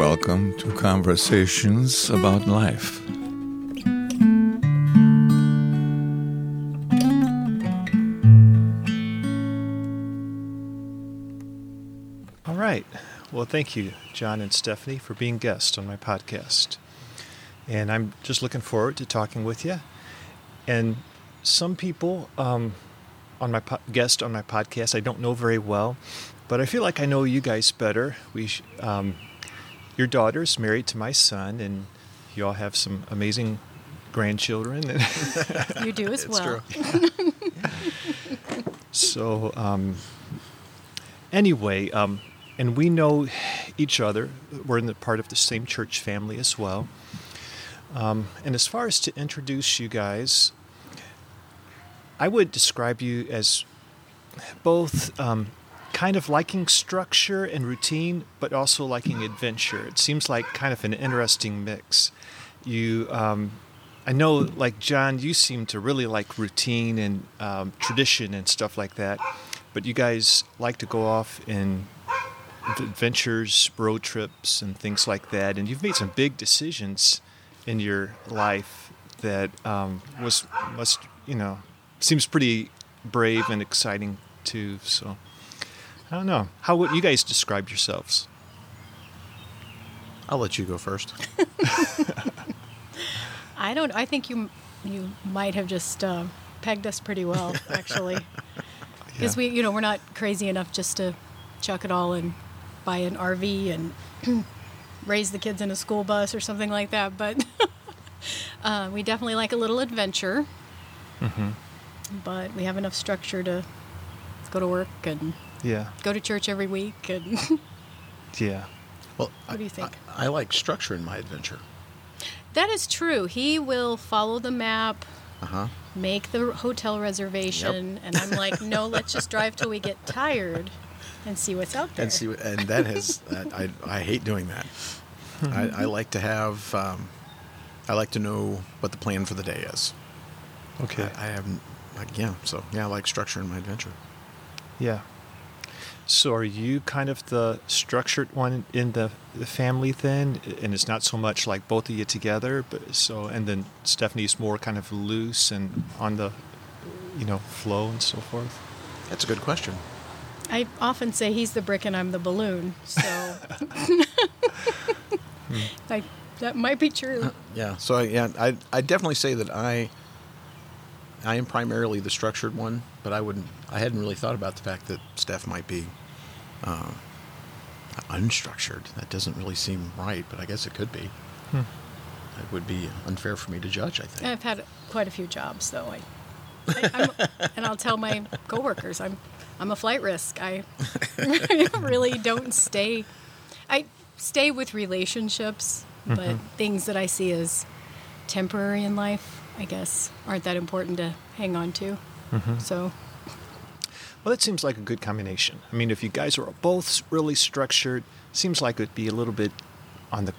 welcome to Conversations About Life. All right. Well, thank you, John and Stephanie, for being guests on my podcast. And I'm just looking forward to talking with you. And some people um, on my po- guest on my podcast I don't know very well, but I feel like I know you guys better. We, um, your daughter's married to my son, and you all have some amazing grandchildren. You do as It's well. true. So, um, anyway, um, and we know each other. We're in the part of the same church family as well. Um, and as far as to introduce you guys, I would describe you as both um, kind of liking structure and routine, but also liking adventure. It seems like kind of an interesting mix. You, um, I know, like John, you seem to really like routine and um, tradition and stuff like that, but you guys like to go off in adventures, road trips, and things like that. And you've made some big decisions in your life that um, was must you know seems pretty brave and exciting too. So I don't know how would you guys describe yourselves? I'll let you go first. I don't. I think you you might have just uh, pegged us pretty well, actually, because Yeah. we you know we're not crazy enough just to chuck it all and buy an RV and raise the kids in a school bus or something like that. But uh, we definitely like a little adventure. Mm-hmm. But we have enough structure to go to work and Yeah, go to church every week. And yeah, Well, What do you think? I, I like structure in my adventure. that is true. He will follow the map. Uh huh. make the hotel reservation and i'm like no let's just drive till we get tired and see what's out there And see, what- and that has that, I I hate doing that. I, I like to have um, I like to know what the plan for the day is. okay, I, I haven't like yeah. So yeah, I like structure in my adventure. yeah. So are you kind of the structured one in the, the family then, and it's not so much like both of you together, but so and then Stephanie's more kind of loose and on the, you know, flow and so forth. That's a good question. i often say he's the brick and i'm the balloon so like that might be true uh, Yeah. So I, yeah, I I definitely say that I I am primarily the structured one, but I wouldn't. I hadn't really thought about the fact that Steph might be uh, unstructured. That doesn't really seem right, but I guess it could be. Hmm. It would be unfair for me to judge. I think. i've had quite a few jobs though i, I I'm, and i'll tell my coworkers i'm i'm a flight risk i really don't stay i stay with relationships but things that i see as temporary in life i guess aren't that important to hang on to so Well, that seems like a good combination. I mean, if you guys are both really structured, seems like it'd be a little bit on the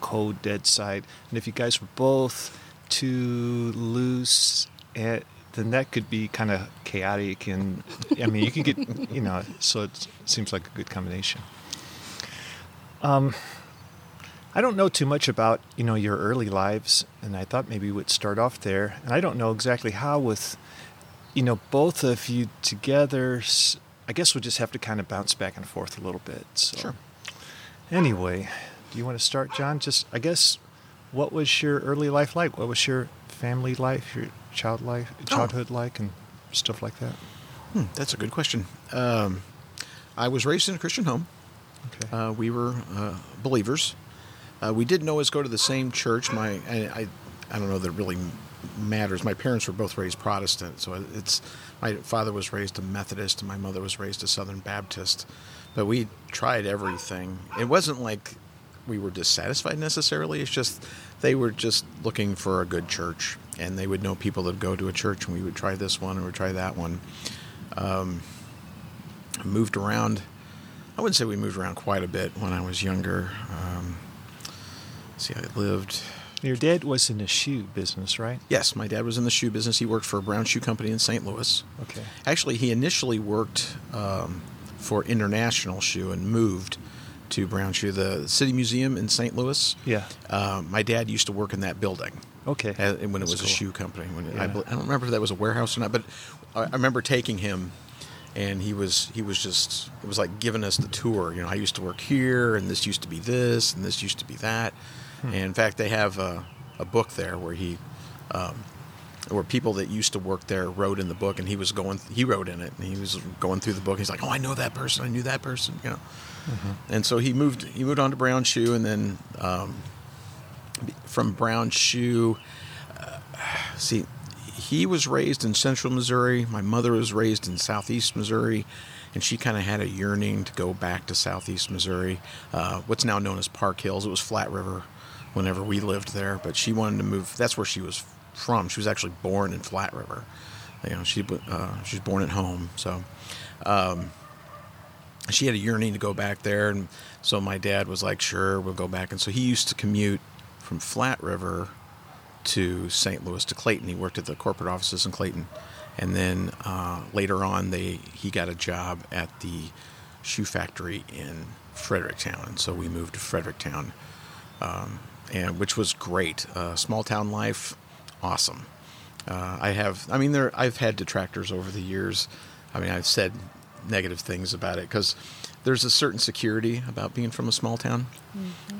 cold dead side. And if you guys were both too loose, eh, then that could be kind of chaotic. And I mean, you could get, you know, so it seems like a good combination. Um, I don't know too much about you know your early lives, and I thought maybe we'd start off there. And I don't know exactly how with you know, both of you together, I guess we'll just have to kind of bounce back and forth a little bit. So. Sure. Anyway, do you want to start, John? Just, I guess, what was your early life like? What was your family life, your child life, childhood like, and stuff like that? Hmm, that's a good question. Um, I was raised in a Christian home. Okay. Uh, we were uh, believers. Uh, we didn't always go to the same church. My, I, I, I don't know that it really matters. My parents were both raised Protestant, so it's my father was raised a Methodist and my mother was raised a Southern Baptist. But we tried everything. It wasn't like we were dissatisfied necessarily. It's just they were just looking for a good church, and they would know people that go to a church, and we would try this one or try that one. Um, moved around. I wouldn't say we moved around quite a bit when I was younger. Um, see, I lived. Your dad was in the shoe business, right? Yes, my dad was in the shoe business. He worked for a Brown Shoe Company in St. Louis. Okay. Actually, he initially worked um, for International Shoe and moved to Brown Shoe, the City Museum in St. Louis. Yeah. Uh, my dad used to work in that building. Okay. uh, when it That's was a shoe company. When I, Yeah. bel- I don't remember if that was a warehouse or not, but I, I remember taking him, and he was he was just it was like giving us the tour. You know, I used to work here, and this used to be this, and this used to be that. Hmm. And in fact, they have a, a book there where he. Um, where people that used to work there wrote in the book, and he was going. He wrote in it, and he was going through the book. He's like, "Oh, I know that person. I knew that person." You know, and so he moved. He moved on to Brown Shoe, and then um, from Brown Shoe, uh, see, he was raised in Central Missouri. My mother was raised in Southeast Missouri, and she kind of had a yearning to go back to Southeast Missouri, uh, what's now known as Park Hills. It was Flat River, whenever we lived there, but she wanted to move. That's where she was from. She was actually born in Flat River. You know, she uh, she was born at home, so she had a yearning to go back there and so my dad was like sure we'll go back and so he used to commute from flat river to st louis to clayton he worked at the corporate offices in clayton and then uh, later on they he got a job at the shoe factory in fredericktown and so we moved to fredericktown um, and which was great uh, small town life awesome uh, I have, I mean, there. I've had detractors over the years. I mean, I've said negative things about it because there's a certain security about being from a small town,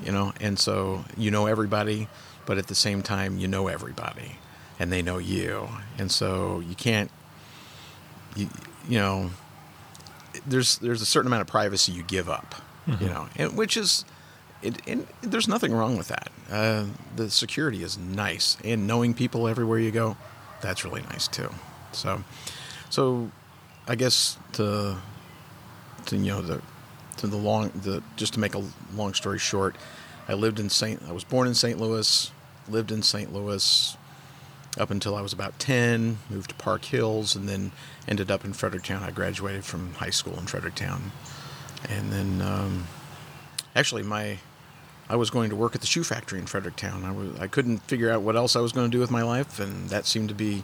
you know, and so you know everybody, but at the same time you know everybody, and they know you, and so you can't, you, you know, there's there's a certain amount of privacy you give up, you know, and which is. It, and there's nothing wrong with that. Uh, the security is nice, and knowing people everywhere you go, that's really nice too. So, so I guess to to you know the to the long the just to make a long story short, I lived in St. I was born in St. Louis, lived in St. Louis up until I was about ten. Moved to Park Hills, and then ended up in Fredericktown. I graduated from high school in Fredericktown, and then um, actually my I was going to work at the shoe factory in Fredericktown. I was I couldn't figure out what else I was going to do with my life, and that seemed to be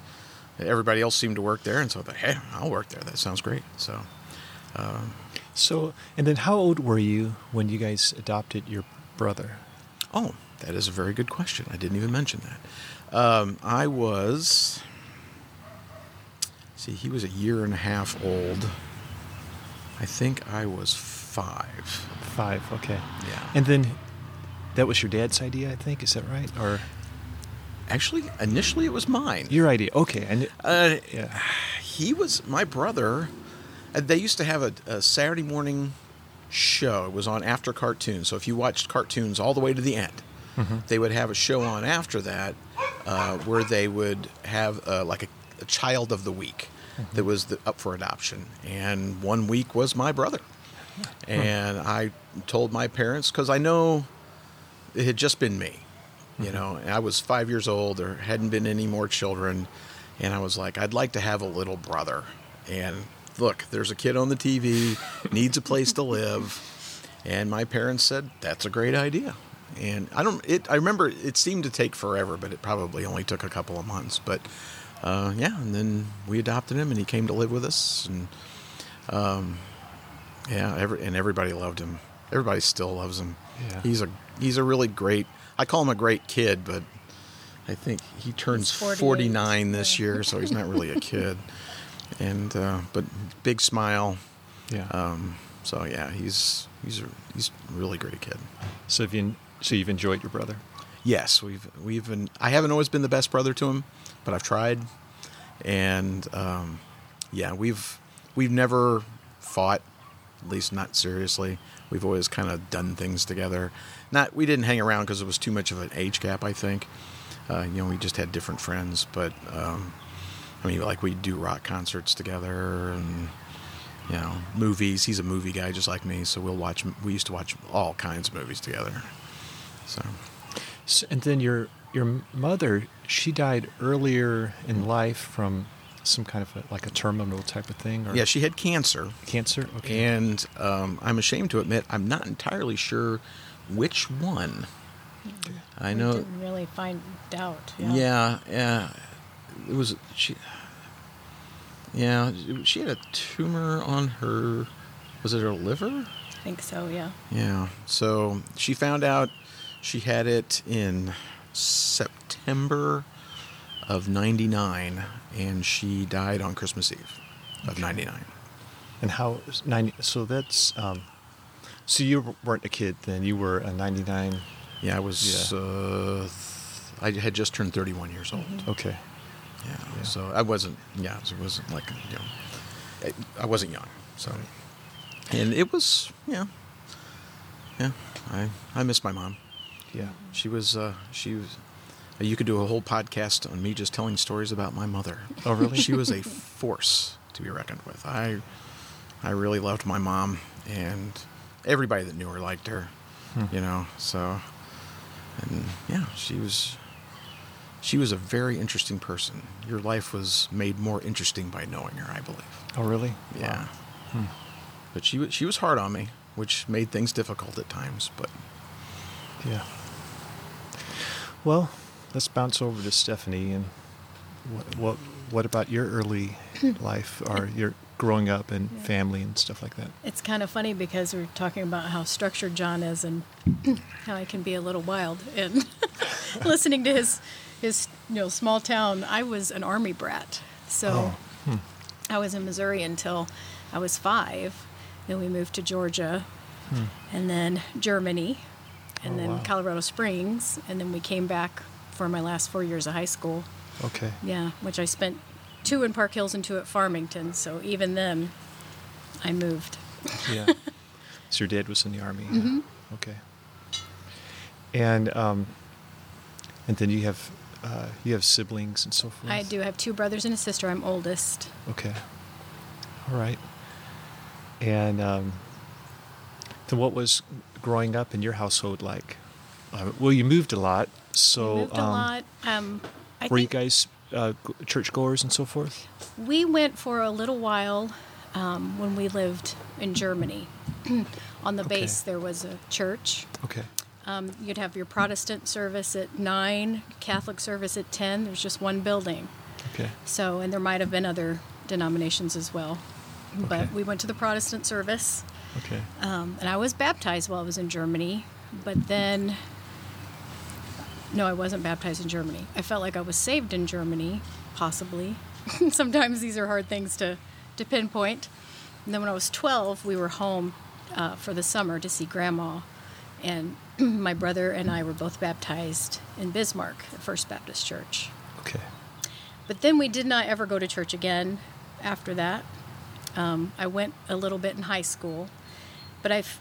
everybody else seemed to work there, and so I thought, hey, I'll work there. That sounds great. So So, and then how old were you when you guys adopted your brother? Oh, that is a very good question. I didn't even mention that. Um, I was. See, he was a year and a half old. I think I was five. Five. Okay. Yeah. And then that was your dad's idea, I think. Is that right? Or Actually, initially it was mine. your idea? Okay. And Uh, yeah. he was my brother. uh, They used to have a, a Saturday morning show. It was on after cartoons. So if you watched cartoons all the way to the end, they would have a show on after that uh, where they would have uh, like a, a child of the week that was the, up for adoption. And one week was my brother. And I told my parents because I know it had just been me, you know, and I was five years old. There hadn't been any more children, and I was like, I'd like to have a little brother. And look, there's a kid on the TV, needs a place to live, and my parents said that's a great idea. And I don't. It. I remember it seemed to take forever, but it probably only took a couple of months. But uh, yeah, and then we adopted him, and he came to live with us, and um, yeah, every, and everybody loved him. Everybody still loves him. Yeah. He's a he's a really great. I call him a great kid, but I think he turns 49 this Yeah. year, so he's not really a kid. And uh, but big smile. Yeah. Um, so yeah, he's he's a, he's a really great kid. so have you, so you've enjoyed your brother? Yes, we've we've been. I haven't always been the best brother to him, but I've tried, and um, yeah, we've we've never fought, at least not seriously. We've always kind of done things together. Not we didn't hang around because it was too much of an age gap. I think, uh, you know, we just had different friends. But um, I mean, like we do rock concerts together and you know movies. He's a movie guy just like me, so we'll watch. We used to watch all kinds of movies together. So. So, and then your your mother, she died earlier in life from some kind of a, like a terminal type of thing, or Yeah, she had cancer, cancer. Okay. and um, I'm ashamed to admit I'm not entirely sure which one. I We know. didn't really find out. Yeah. Yeah, yeah. It was she. Yeah, she had a tumor on her Was it her liver? I think so, yeah. Yeah. So she found out she had it in September of 99 and she died on Christmas Eve of 99. And how ninety? So that's um, so you weren't a kid then. You were a ninety nine. Yeah, I was Yeah. uh I had just turned 31 years old. Okay. Yeah. Yeah. So I wasn't yeah, it wasn't like, you know, I, I wasn't young. So and it was, yeah. Yeah. I I miss my mom. Yeah. She was uh she was you could do a whole podcast on me just telling stories about my mother. Oh, really? she was a force to be reckoned with. I I really loved my mom and everybody that knew her liked her. Hmm. You know, so and yeah, she was she was a very interesting person. Your life was made more interesting by knowing her, I believe. Oh, really? Yeah. Wow. Hmm. But she she was hard on me, which made things difficult at times, but Yeah. Well, let's bounce over to Stephanie and what what what about your early life or your growing up and Yeah. family and stuff like that? It's kind of funny because we're talking about how structured John is and how I can be a little wild. And listening to his his you know small town, I was an army brat, so hmm. I was in Missouri until I was five. Then we moved to Georgia, Hmm. and then Germany, and Oh, then wow. Colorado Springs, and then we came back for my last four years of high school. Okay. Yeah, which I spent two in Park Hills and two at Farmington. So even then, I moved. Yeah. so your dad was in the army. yeah. Mhm. Okay. And um, and then you have uh, you have siblings and so forth. I do have two brothers and a sister. I'm oldest. Okay. All right. And um, then what was growing up in your household like? Uh, well, you moved a lot, so we moved a um, lot. Um, I were you guys uh, churchgoers and so forth? we went for a little while um, when we lived in Germany. On the Okay. base, there was a church. Okay. Um, you'd have your Protestant service at nine, Catholic service at ten. There's just one building. Okay. So, and there might have been other denominations as well. But we went to the Protestant service. Okay. Um, and I was baptized while I was in Germany, but then, no, I wasn't baptized in Germany. I felt like I was saved in Germany, possibly. Sometimes these are hard things to, to pinpoint. And then when I was 12, we were home uh, for the summer to see grandma. And my brother and I were both baptized in Bismarck, the First Baptist Church. Okay. But then we did not ever go to church again after that. Um, I went a little bit in high school, but I've,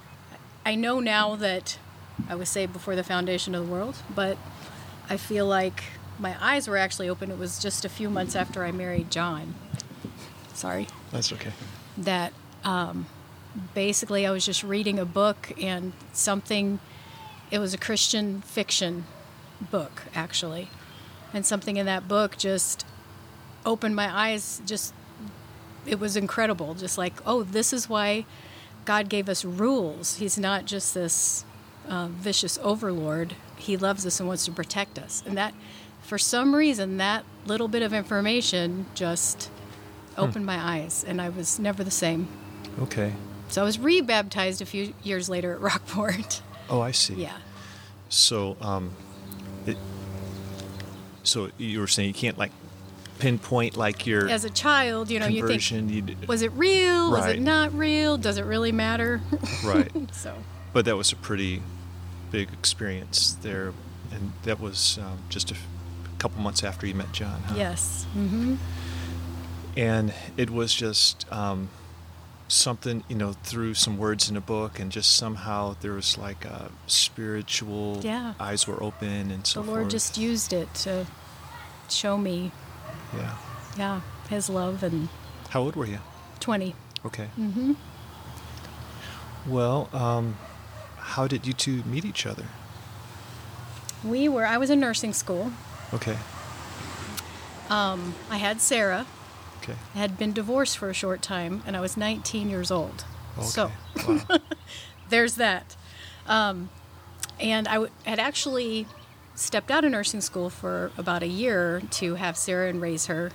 I know now that I was saved before the foundation of the world, but I feel like my eyes were actually open. It was just a few months after I married John. Sorry. That's okay. That um, basically I was just reading a book and something, it was a Christian fiction book, actually. And something in that book just opened my eyes just it was incredible just like oh this is why god gave us rules he's not just this uh, vicious overlord he loves us and wants to protect us. And that for some reason that little bit of information just opened my eyes and i was never the same. Okay. so i was rebaptized a few years later at rockport. Oh, I see. yeah. So, um, it, so you were saying you can't like pinpoint like your as a child you know you think was it real? Was it not real? Does it really matter? Right. so. But that was a pretty big experience there, and that was um, just a f- couple months after you met John. Huh? yes hmm And it was just um, something, you know, through some words in a book, and just somehow there was like a spiritual Yeah. eyes were open and so the Lord forth. just used it to show me, yeah. yeah, His love and How old were you? 20. Okay. Mm-hmm. Well, um, how did you two meet each other? We were, I was in nursing school. Okay. Um, I had Sarah. Okay. I had been divorced for a short time, and I was 19 years old. So Okay. wow. there's that. Um, and I w- had actually stepped out of nursing school for about a year to have Sarah and raise her,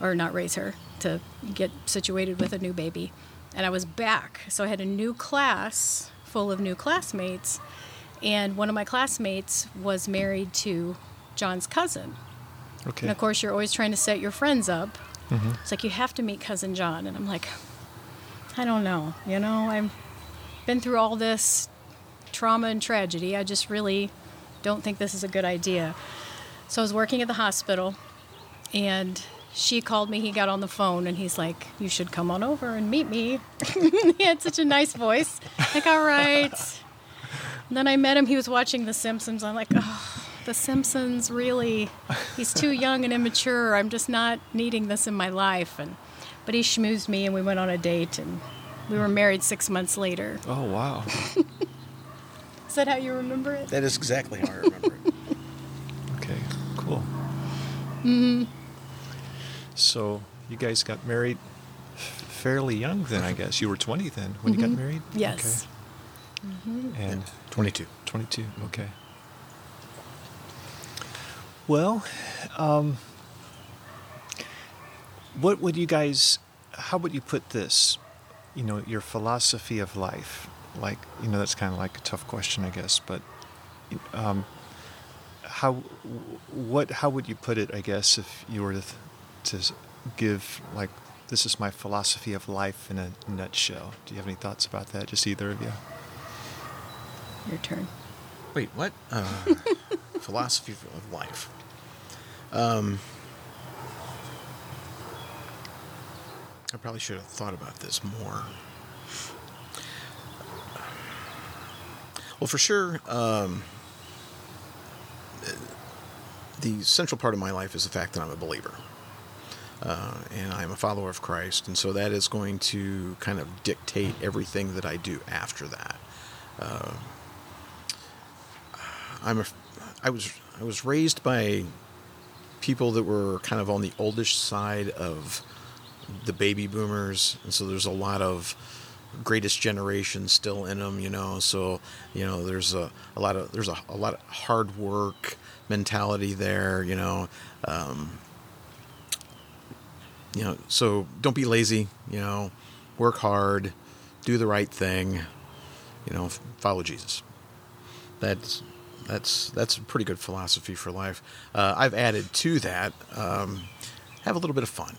or not raise her, to get situated with a new baby. and I was back. So I had a new class full of new classmates, and one of my classmates was married to John's cousin. Okay. And of course, you're always trying to set your friends up. Mm-hmm. It's like you have to meet cousin John, and I'm like, I don't know. You know, I've been through all this trauma and tragedy. I just really don't think this is a good idea. So I was working at the hospital, and she called me. He got on the phone, and he's like, "You should come on over and meet me." he had such a nice voice. Like, all right. And then I met him. He was watching The Simpsons. I'm like, oh, The Simpsons, really? He's too young and immature. I'm just not needing this in my life. And but he schmoozed me, and we went on a date, and we were married six months later. oh wow. Is that how you remember it? That is exactly how I remember it. Okay. Cool. Mm-hmm. So you guys got married fairly young then, I guess. You were 20 then when you got married. Yes. Okay. And 22. 22. Okay. Well, um, what would you guys? How would you put this? You know, your philosophy of life. Like, you know, that's kind of like a tough question, I guess. But um, how? What? How would you put it? I guess if you were to, to give like this is my philosophy of life in a nutshell. Do you have any thoughts about that? Just either of you. Your turn. Wait, what? Uh, philosophy of life. Um, I probably should have thought about this more. Well, for sure, um, the central part of my life is the fact that I'm a believer. Uh, and I'm a follower of Christ, and so that is going to kind of dictate everything that I do after that. Uh, I'm a, I was I was raised by people that were kind of on the oldish side of the baby boomers, and so there's a lot of greatest generation still in them, you know. So you know, there's a, a lot of there's a, a lot of hard work mentality there, you know. Um, you know, so don't be lazy, you know, work hard, do the right thing, you know, follow Jesus. That's that's that's a pretty good philosophy for life. Uh, I've added to that, um, have a little bit of fun.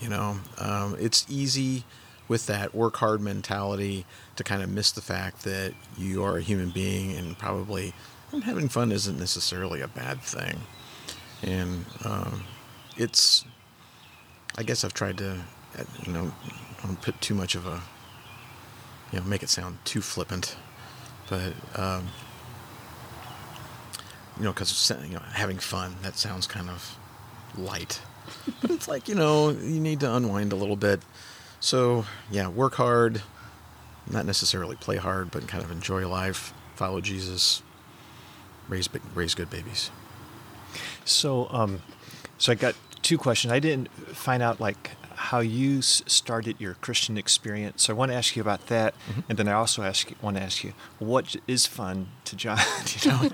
You know, um, it's easy with that work hard mentality to kind of miss the fact that you are a human being and probably and having fun isn't necessarily a bad thing. And um, it's, I guess I've tried to, uh, you know, I don't put too much of a, you know, make it sound too flippant, but um, you know, because you know, having fun that sounds kind of light, but it's like you know, you need to unwind a little bit. So yeah, work hard, not necessarily play hard, but kind of enjoy life, follow Jesus, raise raise good babies. So, um, so I got two questions. I didn't find out like how you s- started your Christian experience. So I want to ask you about that, mm-hmm. and then I also ask want to ask you what is fun to John. You know,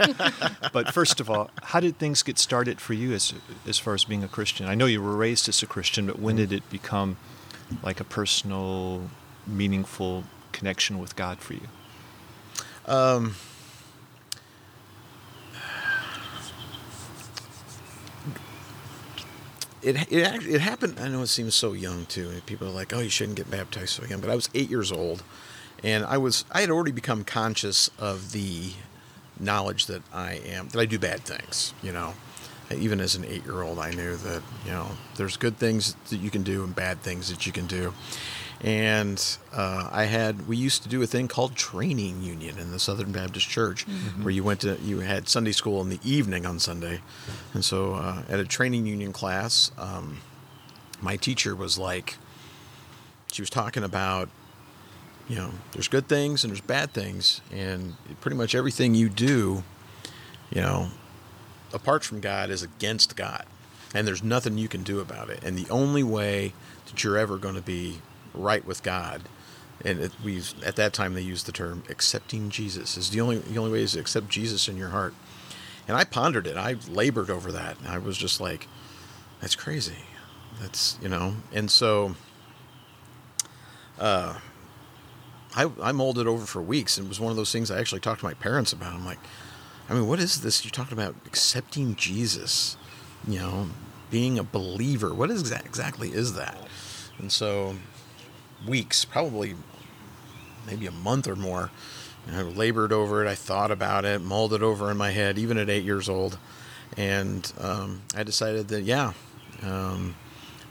but first of all, how did things get started for you as as far as being a Christian? I know you were raised as a Christian, but when mm-hmm. did it become like a personal, meaningful connection with God for you? Um, it it it happened. I know it seems so young too. People are like, "Oh, you shouldn't get baptized so young." But I was eight years old, and I was I had already become conscious of the knowledge that I am that I do bad things. You know, even as an eight year old, I knew that you know there's good things that you can do and bad things that you can do. And uh, I had we used to do a thing called training union in the Southern Baptist Church, where you went to you had Sunday school in the evening on Sunday, and so uh, at a training union class, um, my teacher was like, she was talking about, you know, there's good things and there's bad things, and pretty much everything you do, you know, apart from God is against God, and there's nothing you can do about it. And the only way that you're ever going to be right with God, and it, we used- at that time they used the term accepting Jesus is the only the only way is to accept Jesus in your heart. And I pondered it. I labored over that. I was just like, that's crazy. That's you know. And so, uh, I I molded over for weeks, and it was one of those things I actually talked to my parents about. I'm like, I mean, what is this? You're talking about accepting Jesus, you know, being a believer. What is that exactly is that? And so, weeks, probably maybe a month or more. And I labored over it. I thought about it, mulled it over in my head, even at eight years old. And um, I decided that, yeah, um,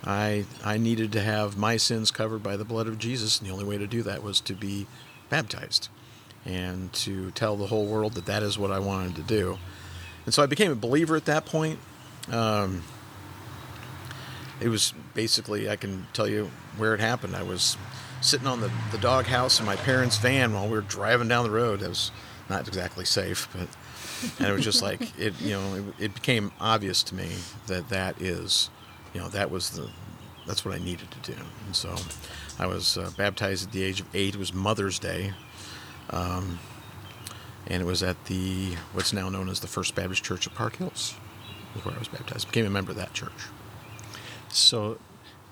I, I needed to have my sins covered by the blood of Jesus. And the only way to do that was to be baptized and to tell the whole world that that is what I wanted to do. And so I became a believer at that point. Um, it was basically, I can tell you where it happened. I was sitting on the, the doghouse in my parents' van while we were driving down the road. That was not exactly safe, but and it was just like it. You know, it, it became obvious to me that that is, you know, that was the that's what I needed to do. And so, I was uh, baptized at the age of eight. It was Mother's Day, um, and it was at the what's now known as the First Baptist Church of Park Hills, was where I was baptized. Became a member of that church. So,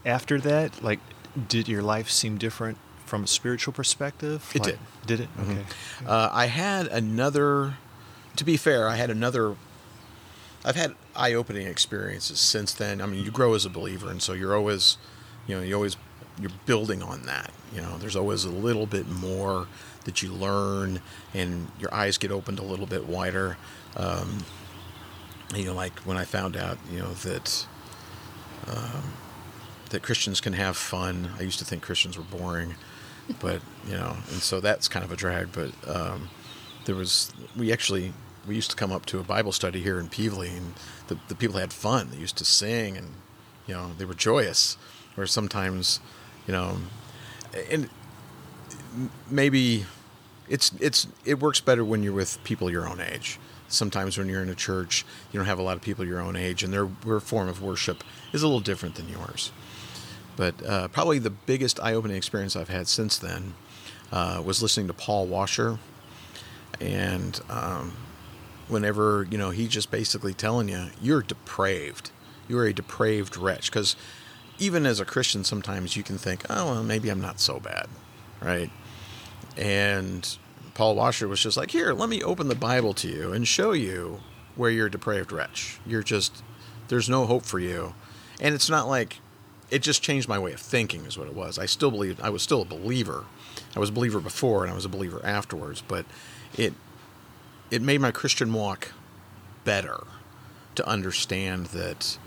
after that, like, did your life seem different from a spiritual perspective? It Like- did. Did it? Okay. Uh, I had another. To be fair, I had another. I've had eye-opening experiences since then. I mean, you grow as a believer, and so you're always, you know, you always you're building on that. You know, there's always a little bit more that you learn, and your eyes get opened a little bit wider. Um, you know, like when I found out, you know, that um, that Christians can have fun. I used to think Christians were boring, but you know, and so that's kind of a drag. But um, there was we actually we used to come up to a Bible study here in Pevely, and the the people had fun. They used to sing, and you know, they were joyous. Or sometimes, you know, and maybe it's it's it works better when you're with people your own age. Sometimes when you're in a church, you don't have a lot of people your own age, and their, their form of worship is a little different than yours. But uh, probably the biggest eye-opening experience I've had since then uh, was listening to Paul Washer, and um, whenever you know he's just basically telling you you're depraved, you're a depraved wretch. Because even as a Christian, sometimes you can think, oh well, maybe I'm not so bad, right? And Paul Washer was just like, here, let me open the Bible to you and show you where you're a depraved wretch. You're just, there's no hope for you. And it's not like, it just changed my way of thinking, is what it was. I still believed, I was still a believer. I was a believer before and I was a believer afterwards, but it, it made my Christian walk better to understand that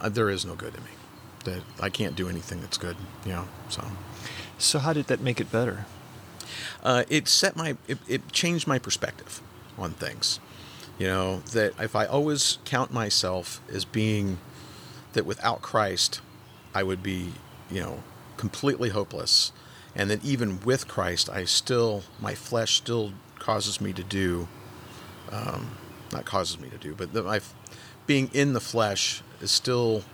uh, there is no good in me, that I can't do anything that's good, you know, so. So, how did that make it better? Uh, it set my it, it changed my perspective on things. You know that if i always count myself as being that without christ i would be you know completely hopeless. And that even with christ i still my flesh still causes me to do um, not causes me to do but my being in the flesh is still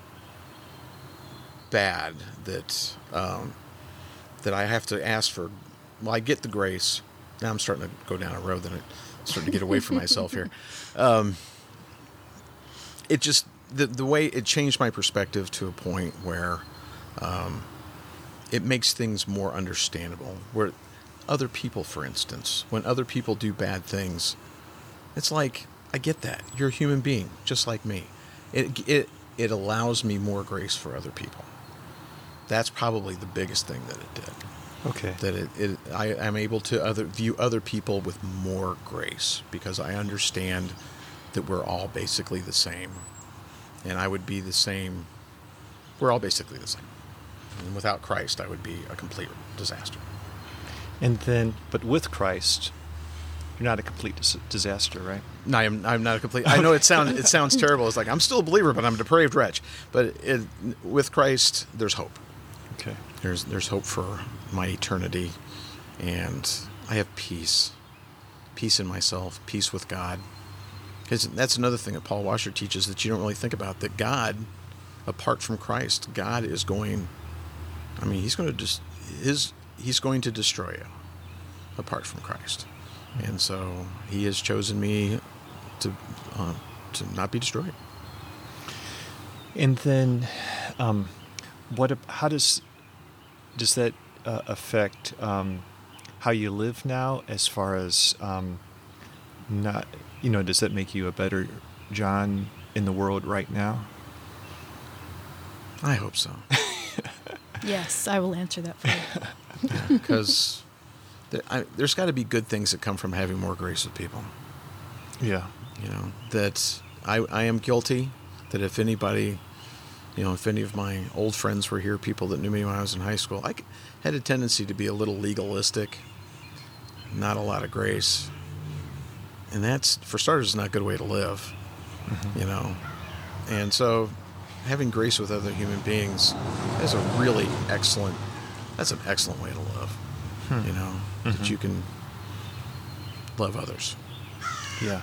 bad that um, that i have to ask for well, I get the grace. Now I'm starting to go down a road that I'm starting to get away from myself here. Um, it just the the way it changed my perspective to a point where um, it makes things more understandable. Where other people, for instance, when other people do bad things, it's like I get that you're a human being just like me. It it it allows me more grace for other people. That's probably the biggest thing that it did Okay. that it, it I am able to other view other people with more grace because I understand that we're all basically the same, and I would be the same. We're all basically the same, and without Christ, I would be a complete disaster. And then, but with Christ, you're not a complete dis- disaster, right? No, I'm, I'm not a complete. I know it sounds it sounds terrible. It's like I'm still a believer, but I'm a depraved wretch. But it, with Christ, there's hope. Okay. There's there's hope for my eternity, and I have peace, peace in myself, peace with God. Because that's another thing that Paul Washer teaches that you don't really think about. That God, apart from Christ, God is going. I mean, He's going to just his He's going to destroy you, apart from Christ, and so He has chosen me to uh, to not be destroyed. And then, um, what? How does does that uh, affect um, how you live now? As far as um, not, you know, does that make you a better John in the world right now? I hope so. Yes, I will answer that for you. Because there, there's got to be good things that come from having more grace with people. Yeah. You know, that I, I am guilty, that if anybody, you know, if any of my old friends were here, people that knew me when I was in high school, I had a tendency to be a little legalistic, not a lot of grace. And that's, for starters, not a good way to live, you know. And so having grace with other human beings is a really excellent, that's an excellent way to live, you know, that you can love others. Yeah.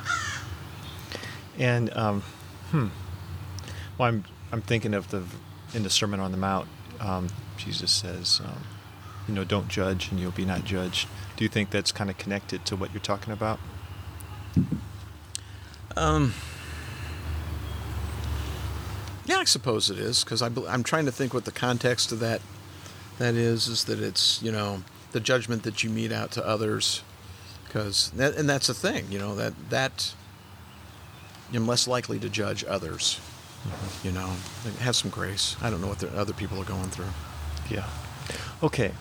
And um, hmm. Well, I'm I'm thinking of the in the Sermon on the Mount. Um, Jesus says, um, you know, don't judge, and you'll be not judged. Do you think that's kind of connected to what you're talking about? Um, yeah, I suppose it is because I'm trying to think what the context of that that is. Is that it's you know the judgment that you mete out to others, because that, and that's the thing you know that that you're less likely to judge others. You know, Like, have some grace. I don't know what the other people are going through. Yeah. Okay.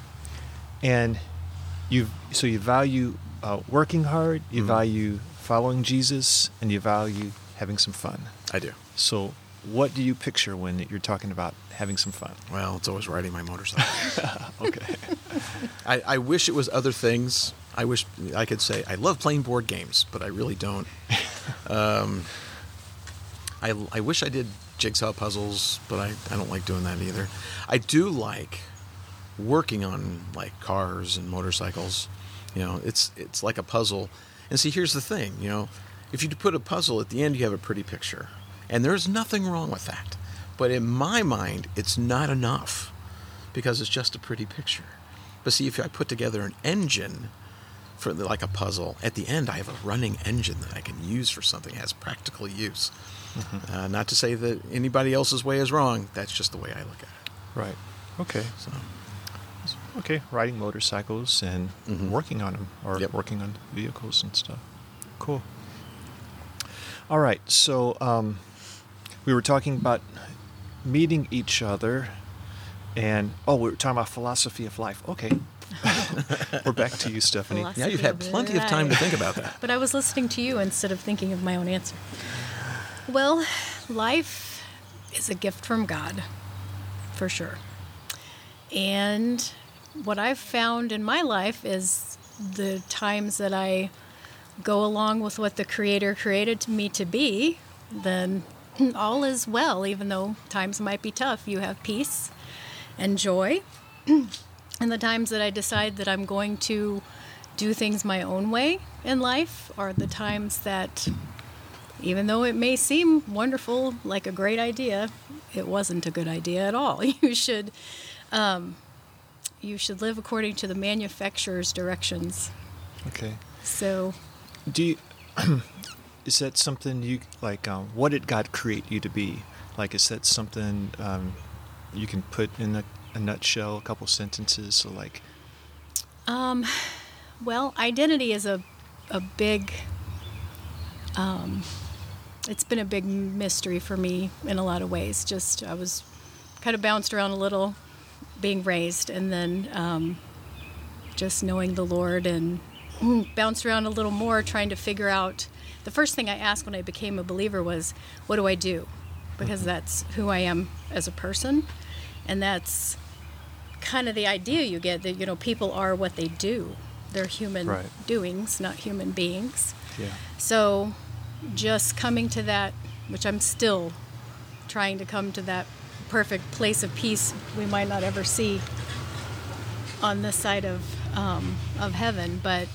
And you so you value uh, working hard, you Mhm. value following Jesus, and you value having some fun. I do. So, what do you picture when you're talking about having some fun? Well, it's always riding my motorcycle. okay. I, I wish it was other things. I wish I could say I love playing board games, but I really don't. Um, I, I wish I did jigsaw puzzles, but I, I don't like doing that either. I do like working on like cars and motorcycles. You know, it's it's like a puzzle. And see, here's the thing. You know, if you put a puzzle at the end, you have a pretty picture, and there's nothing wrong with that. But in my mind, it's not enough because it's just a pretty picture. But see, if I put together an engine for like a puzzle, at the end I have a running engine that I can use for something. It has practical use. Uh, not to say that anybody else's way is wrong. That's just the way I look at it. Right. Okay. So, Okay. Riding motorcycles and Mhm. working on them or Yep. working on vehicles and stuff. Cool. All right. So um, we were talking about meeting each other, and oh, we were talking about philosophy of life. Okay. we're back to you, Stephanie. Philosophy. now you've had plenty of time to think about that. But I was listening to you instead of thinking of my own answer. Well, life is a gift from God, for sure. And what I've found in my life is the times that I go along with what the Creator created me to be, then all is well, even though times might be tough. You have peace and joy. and the times that I decide that I'm going to do things my own way in life are the times that, even though it may seem wonderful, like a great idea, it wasn't a good idea at all. You should, um, you should live according to the manufacturer's directions. Okay. So, Do you, is that something you like? Um, what did God create you to be? Like, is that something um, you can put in a, a nutshell, a couple sentences? So, like, um, well, identity is a, a big, um, it's been a big mystery for me in a lot of ways. Just, I was kind of bounced around a little being raised and then um, just knowing the Lord and bounced around a little more trying to figure out. The first thing I asked when I became a believer was, What do I do? Because that's who I am as a person. And that's kind of the idea you get that, you know, people are what they do. They're human Right. doings, not human beings. yeah. So just coming to that, which I'm still trying to come to that perfect place of peace we might not ever see on this side of um, of heaven, but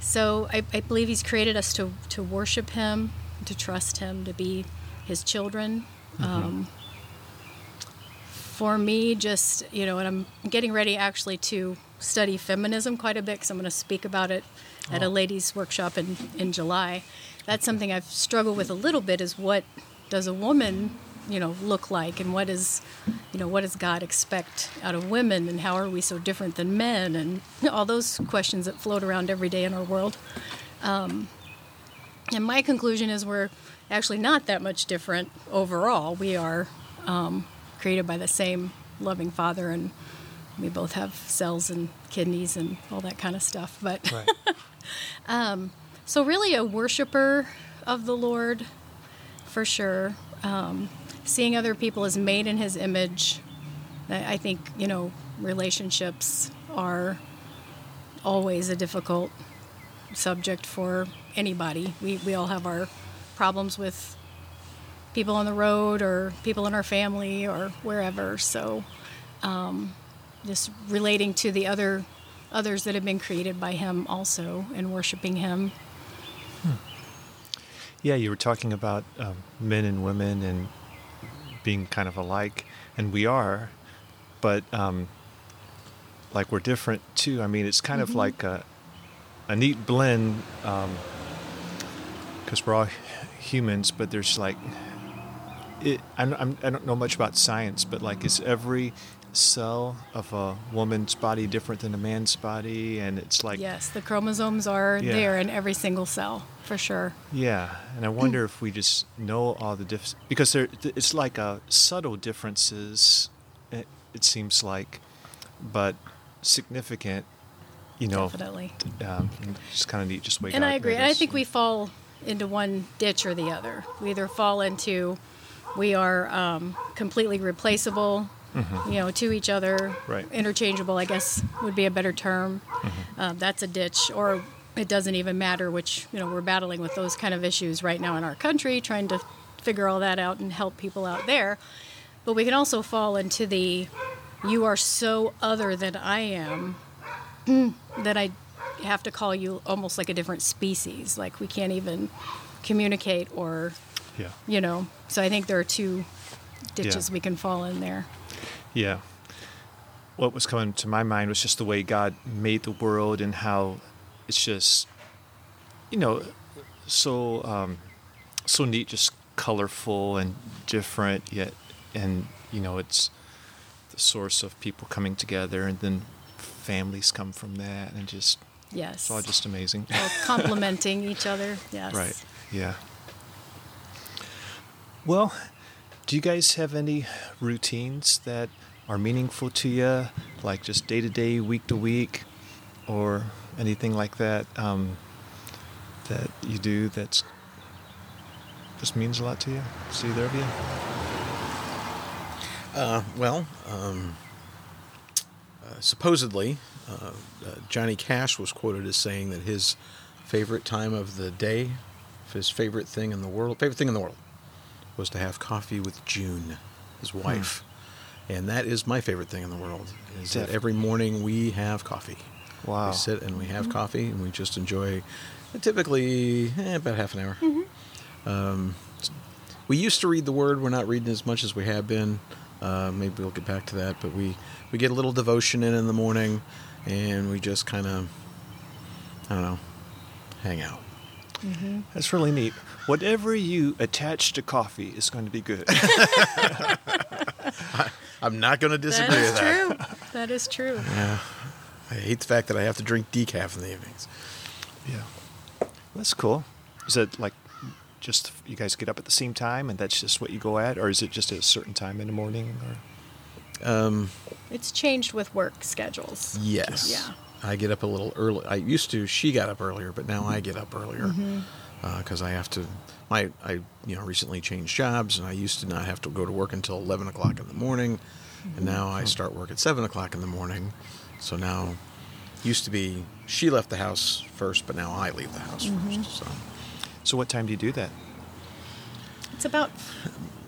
so I, I believe He's created us to to worship Him, to trust Him, to be His children. Um, for me, just you know, and I'm getting ready actually to study feminism quite a bit because I'm going to speak about it at a ladies' workshop in in July. That's something I've struggled with a little bit. Is what does a woman you know look like and what is you know what does god expect out of women and how are we so different than men and all those questions that float around every day in our world um, and my conclusion is we're actually not that much different overall we are um, created by the same loving father and we both have cells and kidneys and all that kind of stuff but Right. so really a worshiper of the lord for sure um, seeing other people as made in his image I think you know relationships are always a difficult subject for anybody. We we all have our problems with people on the road or people in our family or wherever. So um, just relating to the other others that have been created by him also and worshiping him. Yeah, you were talking about um, men and women and being kind of alike, and we are, but um, like we're different too. I mean, it's kind of like a, a neat blend because we're all humans, but there's like, it, I'm, I'm, I don't know much about science, but like, is every cell of a woman's body different than a man's body? And it's like, yes, the chromosomes are Yeah. there in every single cell for sure. Yeah, and I wonder if we just know all the diffs because there it's like a subtle differences. It, it seems like, but significant. You know, Definitely. um, it's kind of neat. Just way And God I agree. And I think we fall into one ditch or the other. We either fall into we are um, completely replaceable, you know, to each other, Mm-hmm. Right. interchangeable. I guess would be a better term. Mm-hmm. Um, that's a ditch, or it doesn't even matter. Which you know we're battling with those kind of issues right now in our country, trying to figure all that out and help people out there. But we can also fall into the you are so other than I am that I have to call you almost like a different species. Like we can't even communicate or, Yeah, you know. So I think there are two ditches Yeah. we can fall in there. Yeah. What was coming to my mind was just the way God made the world and how it's just, you know, so um, so neat, just colorful and different. Yet, and you know, it's the source of people coming together, and then families come from that, and just Yes. it's all just amazing. All complementing each other. Yes. Right. Yeah. Well, do you guys have any routines that are meaningful to you, like just day to day, week to week, or anything like that um, that you do that's just means a lot to you? See either of you? Uh, well, um, uh, supposedly, uh, uh, Johnny Cash was quoted as saying that his favorite time of the day, his favorite thing in the world, favorite thing in the world, was to have coffee with June, his wife. And that is my favorite thing in the world. Is that every morning we have coffee. Wow. We sit and we have coffee and we just enjoy, typically eh, about half an hour. Um, we used to read the Word. We're not reading as much as we have been. Uh, maybe we'll get back to that. But we we get a little devotion in in the morning, and we just kind of, I don't know, hang out. Mhm. That's really neat. Whatever you attach to coffee is going to be good. I'm not going to disagree That is with that. true. That is true. Yeah, I hate the fact that I have to drink decaf in the evenings. Yeah. That's cool. Is it like just you guys get up at the same time and that's just what you go at? Or is it just at a certain time in the morning? Or Um, It's changed with work schedules. yes. Yeah. I get up a little early. I used to. She got up earlier, but now I get up earlier because I have to. My I you know recently changed jobs, and I used to not have to go to work until eleven o'clock in the morning, and now I mm-hmm. start work at seven o'clock in the morning. So now, used to be she left the house first, but now I leave the house first. Mm-hmm. So so what time do you do that? It's about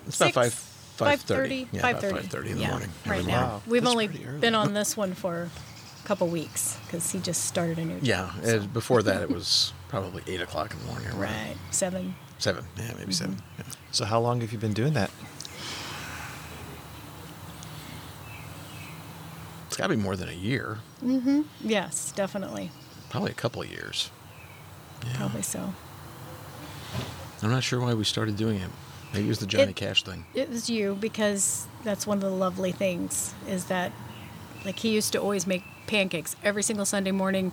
it's about five five 5:30, thirty. Yeah, about 5:30. in the Yeah, morning. Right now. morning. We've that's only been on this one for a couple weeks because he just started a new job. Yeah, so- before that it was probably eight o'clock in the morning. or whatever. Right. Seven. Seven. Yeah, maybe seven. Mm-hmm. Yeah. So how long have you been doing that? It's got to be more than a year. Mm-hmm. Yes, definitely. Probably a couple of years. Yeah. Probably so. I'm not sure why we started doing it. Maybe it was the Johnny It- Cash thing. It was you because that's one of the lovely things is that, like, he used to always make pancakes every single Sunday morning,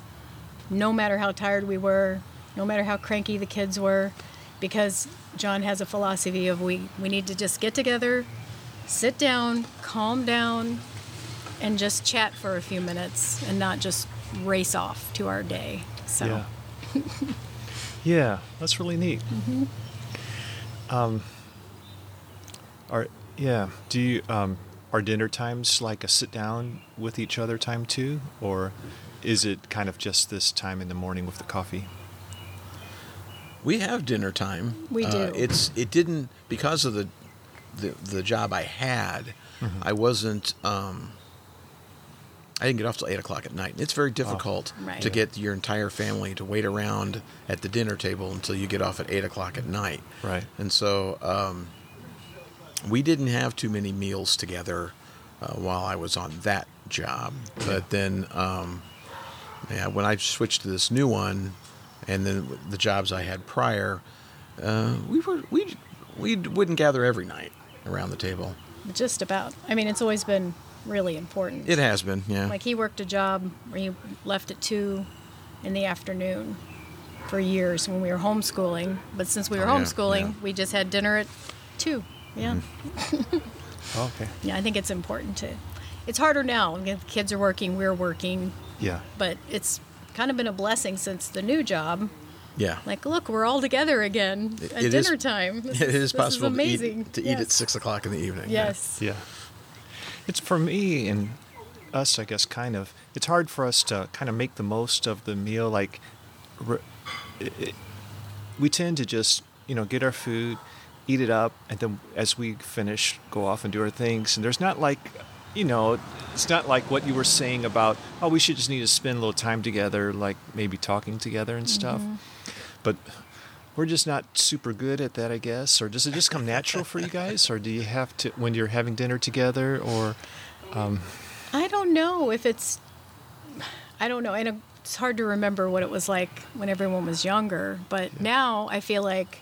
no matter how tired we were, no matter how cranky the kids were, because John has a philosophy of we, we need to just get together, sit down, calm down, and just chat for a few minutes and not just race off to our day. So. Yeah. yeah, that's really neat. Um, are yeah. Do you um, are dinner times like a sit down with each other time too, or is it kind of just this time in the morning with the coffee? We have dinner time. We Uh, do. it's it didn't because of the the, the job I had. Mm-hmm. I wasn't. Um, I didn't get off till eight o'clock at night. It's very difficult Right. to get your entire family to wait around at the dinner table until you get off at eight o'clock at night. Right. And so um, we didn't have too many meals together uh, while I was on that job. But then, um, yeah, when I switched to this new one, and then the jobs I had prior, uh, we were we we wouldn't gather every night around the table. Just about. I mean, it's always been really important. It has been, yeah. Like he worked a job where he left at two in the afternoon for years when we were homeschooling. But since we were Oh, yeah, homeschooling, yeah. we just had dinner at two. Yeah. Mm-hmm. Oh, okay. Yeah, I think it's important to. It's harder now. The kids are working, we're working, Yeah. but it's kind of been a blessing since the new job. yeah. Like, look, we're all together again at it is- dinner time. This it is this possible amazing. to eat to eat at six o'clock in the evening. yeah. Yes. Yeah. It's for me and us, I guess, kind of. It's hard for us to kind of make the most of the meal. Like, re- it, it- we tend to just, you know, get our food, eat it up, and then as we finish, go off and do our things. And there's not like, you know, it's not like what you were saying about, oh, we should just need to spend a little time together, like maybe talking together and stuff. Mm-hmm. But we're just not super good at that, I guess. Or does it just come natural for you guys, or do you have to when you're having dinner together, or um, I don't know if it's. I don't know. And it's hard to remember what it was like when everyone was younger. But now I feel like,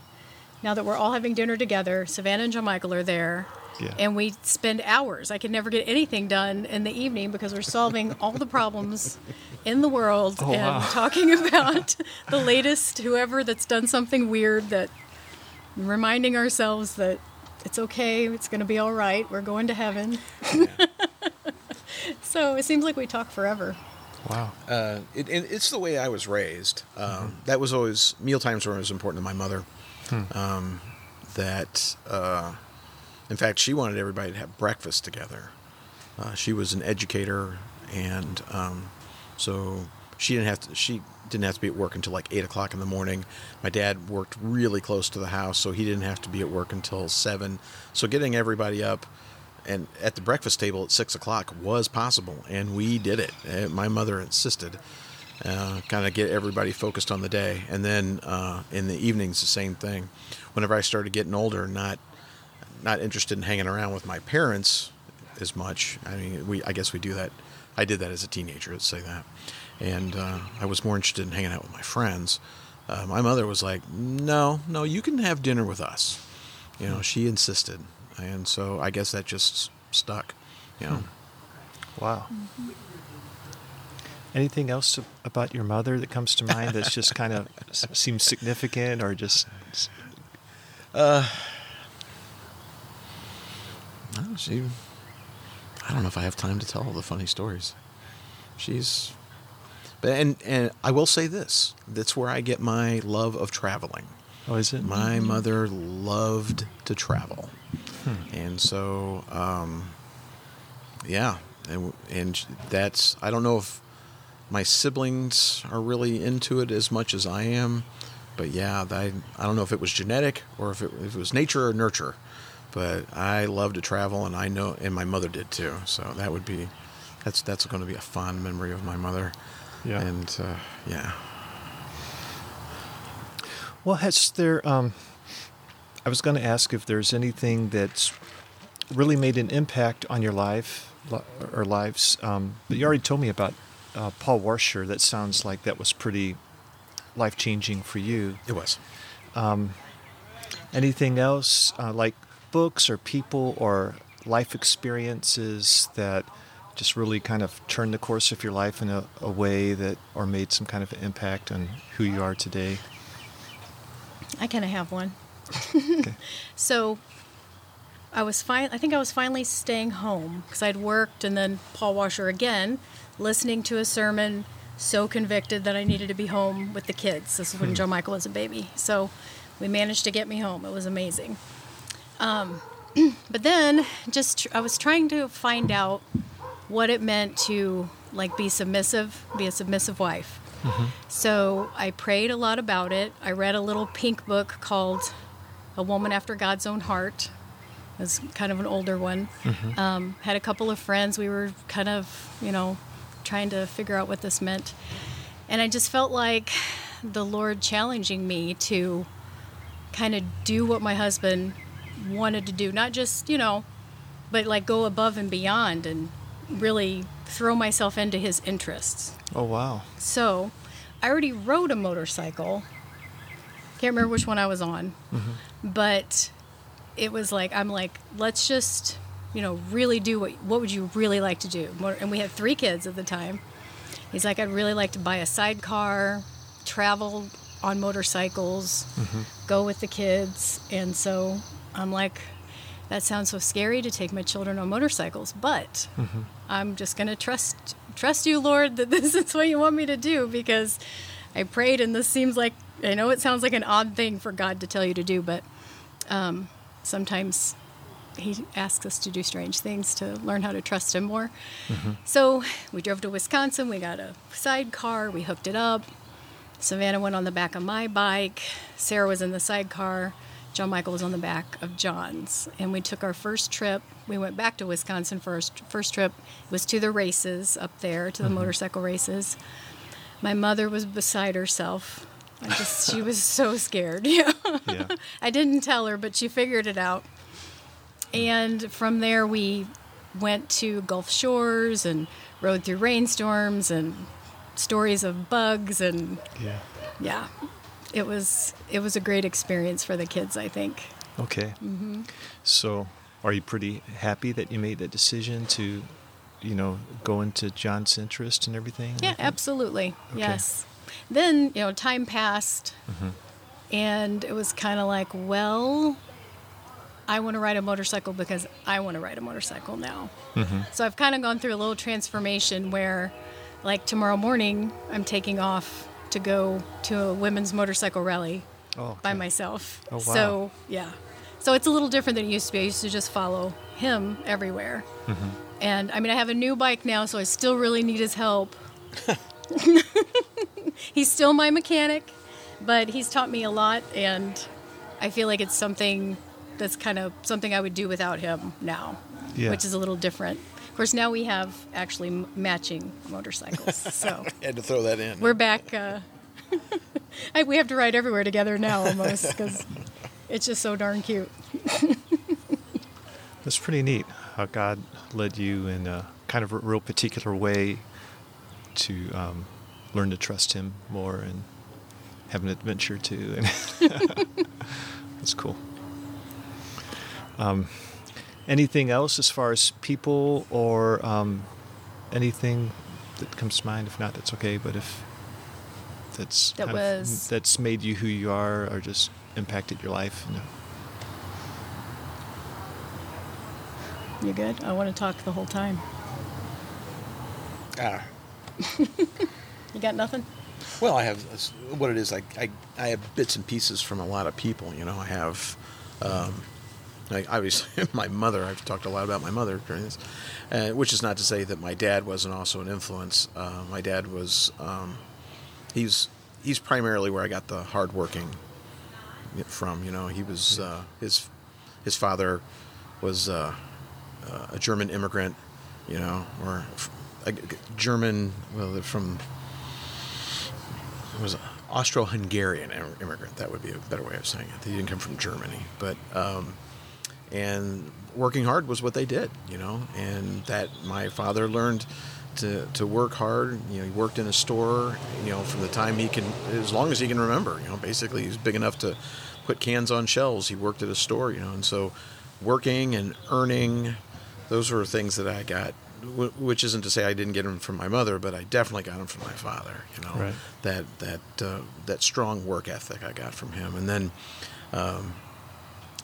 now that we're all having dinner together, Savannah and John Michael are there. Yeah. And we spend hours. I can never get anything done in the evening because we're solving all the problems in the world Oh, and wow. talking about the latest, whoever that's done something weird, that reminding ourselves that it's okay, it's going to be all right, we're going to heaven. so it seems like we talk forever. wow, Uh, it, it, it's the way I was raised. Um, That was always meal times were always important to my mother. Um, that, uh, in fact, she wanted everybody to have breakfast together. Uh, she was an educator, and um, so she didn't have to. She didn't have to be at work until like eight o'clock in the morning. My dad worked really close to the house, so he didn't have to be at work until seven. So getting everybody up and at the breakfast table at six o'clock was possible, and we did it. Uh, my mother insisted, uh, kind of get everybody focused on the day, and then uh, in the evenings the same thing. Whenever I started getting older, not not interested in hanging around with my parents as much. I mean, we I guess we do that. I did that as a teenager. Let's say that, and uh, I was more interested in hanging out with my friends. Uh, my mother was like, "No, no, you can have dinner with us." You know, she insisted, and so I guess that just stuck. You know, wow. Anything else about your mother that comes to mind that's just kind of seems significant, or just Oh, she. I don't know if I have time to tell all the funny stories. She's, but and and I will say this: that's where I get my love of traveling. oh, is it? My mother loved to travel, and so um, yeah, and and that's I don't know if my siblings are really into it as much as I am, but yeah, I I don't know if it was genetic or if it, if it was nature or nurture, but I love to travel, and I know, and my mother did too. So that would be, that's that's going to be a fond memory of my mother, Yeah. and uh, yeah. Well, has there? Um, I was going to ask if there's anything that's really made an impact on your life or lives. Um, but you already told me about uh, Paul Washer. That sounds like that was pretty life changing for you. It was. And Anything else uh, like books or people or life experiences that just really kind of turned the course of your life in a, a way that or made some kind of an impact on who you are today? I kind of have one. Okay. So I was fine. I think I was finally staying home because I'd worked, and then Paul Washer again, listening to a sermon, so convicted that I needed to be home with the kids. This is when hmm. Joe Michael was a baby. So we managed to get me home. It was amazing. Um, but then, just tr- I was trying to find out what it meant to like be submissive, be a submissive wife. So I prayed a lot about it. I read a little pink book called A Woman After God's Own Heart. It was kind of an older one. Um, had a couple of friends. We were kind of, you know, trying to figure out what this meant. And I just felt like the Lord challenging me to kind of do what my husband wanted to do. Not just, you know, but like go above and beyond and really throw myself into his interests. Oh wow. So, I already rode a motorcycle. Can't remember which one I was on, mm-hmm. but it was like I'm like, let's just, you know, really do what what would you really like to do? And we had three kids at the time. He's like, I'd really like to buy a sidecar, travel on motorcycles, mm-hmm. go with the kids, and so I'm like, that sounds so scary to take my children on motorcycles, but I'm just going to trust trust you, Lord, that this is what you want me to do because I prayed and this seems like I know it sounds like an odd thing for God to tell you to do, but um, sometimes he asks us to do strange things to learn how to trust him more. So we drove to Wisconsin, we got a sidecar, we hooked it up. Savannah went on the back of my bike. Sarah was in the sidecar. John Michael was on the back of John's. And we took our first trip. We went back to Wisconsin first. First trip was to the races up there, to the mm-hmm. motorcycle races. My mother was beside herself. I just she was so scared. Yeah. Yeah. I didn't tell her, but she figured it out. And from there we went to Gulf Shores and rode through rainstorms and stories of bugs and Yeah. yeah it was it was a great experience for the kids i think. Okay. Mm-hmm. So, are you pretty happy that you made that decision to, you know, go into John's interest and everything? yeah like absolutely yes. Then you know time passed and it was kind of like well i want to ride a motorcycle because i want to ride a motorcycle now. So i've kind of gone through a little transformation where like tomorrow morning i'm taking off to go to a women's motorcycle rally Oh, by myself. Oh, wow. So yeah, so it's a little different than it used to be. I used to just follow him everywhere, Mm-hmm. and I mean I have a new bike now, so I still really need his help. he's still my mechanic, but he's taught me a lot, and I feel like it's something that's kind of something I would do without him now, Yeah. which is a little different. Of course, now we have actually m- matching motorcycles, so Had to throw that in. we're back. Uh, we have to ride everywhere together now, almost because it's just so darn cute. That's pretty neat how God led you in a kind of a real particular way to um, learn to trust Him more and have an adventure too. And that's cool. Um, anything else as far as people or um, anything that comes to mind? If not, that's okay. But if that's That kind of- that's made you who you are or just impacted your life. No. You good? I want to talk the whole time. Ah, You got nothing? well, I have what it is. I, I I have bits and pieces from a lot of people. You know, I have. Um, I, obviously, my mother. I've talked a lot about my mother during this, uh, which is not to say that my dad wasn't also an influence. Uh, my dad was. Um, he's he's primarily where I got the hardworking from. You know, he was uh, his his father was uh, uh, a German immigrant. You know, or a German. Well, from was Austro-Hungarian immigrant. That would be a better way of saying it. He didn't come from Germany, but um, and working hard was what they did, you know. And that my father learned to, to work hard. You know, he worked in a store. You know, from the time he can, as long as he can remember. You know, basically he's big enough to put cans on shelves. He worked at a store. You know, and so working and earning, those were things that I got. Which isn't to say I didn't get them from my mother, but I definitely got them from my father. You know, Right. that that uh, that strong work ethic I got from him, and then um,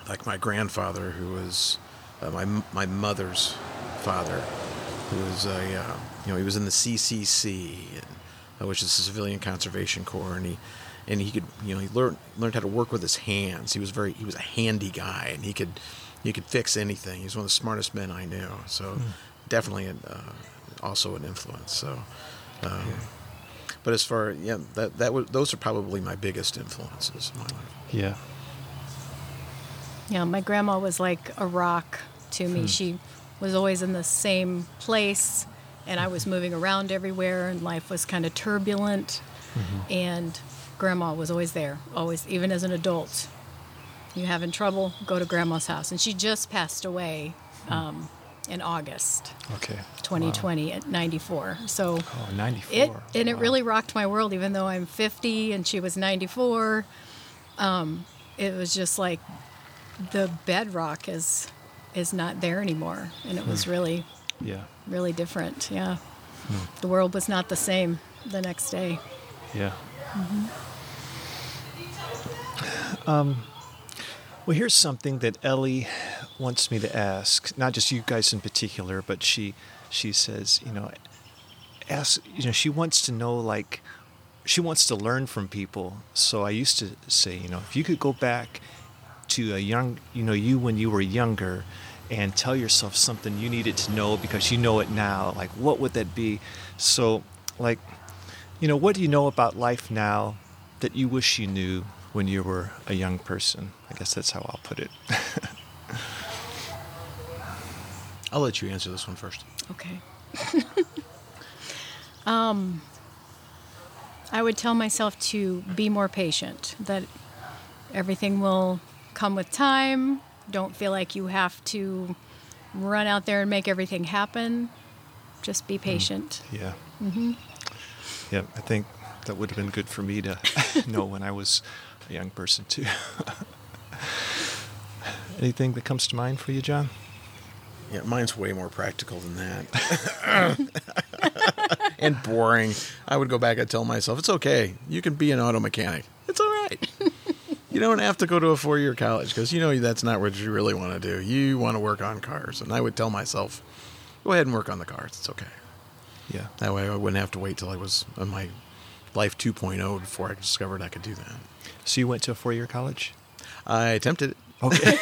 like my grandfather, who was uh, my my mother's father, who was a uh, you know he was in the CCC, and, uh, which is the Civilian Conservation Corps, and he and he could you know he learned learned how to work with his hands. He was very he was a handy guy, and he could he could fix anything. He was one of the smartest men I knew. So definitely an, uh, also an influence. So. Um, But as far yeah, that that was, those are probably my biggest influences in my life. Yeah. Yeah, my grandma was like a rock to Hmm. me. She was always in the same place, and I was moving around everywhere, and life was kind of turbulent. Mm-hmm. And grandma was always there, always, even as an adult. You having trouble? Go to grandma's house. And she just passed away Hmm. um, in August Okay. 2020 at 94. So Oh, 94. it and it really rocked my world even though i'm 50 and she was 94 um, it was just like the bedrock is is not there anymore and it was hmm. really Yeah. really different yeah hmm. the world was not the same the next day Yeah. Mm-hmm. Um, well, here's something that Ellie wants me to ask. Not just you guys in particular, but she she says, you know, ask. You know, she wants to know like she wants to learn from people. So I used to say, you know, if you could go back to a young, you know, you when you were younger, and tell yourself something you needed to know because you know it now. Like, what would that be? So, like, you know, what do you know about life now that you wish you knew when you were a young person? I guess that's how I'll put it. I'll let you answer this one first. okay um i would tell myself to be more patient that everything will come with time don't feel like you have to run out there and make everything happen just be patient yeah. Mm-hmm. Yeah, I think that would have been good for me to know when I was a young person, too. Anything that comes to mind for you, John? Yeah, mine's way more practical than that. and boring. I would go back and tell myself, it's okay. You can be an auto mechanic. It's all right. You don't have to go to a four year college because you know that's not what you really want to do. You want to work on cars. And I would tell myself, go ahead and work on the cars. It's okay. Yeah. That way I wouldn't have to wait till I was on my life 2.0 before I discovered I could do that. So you went to a four year college? I attempted it. Okay.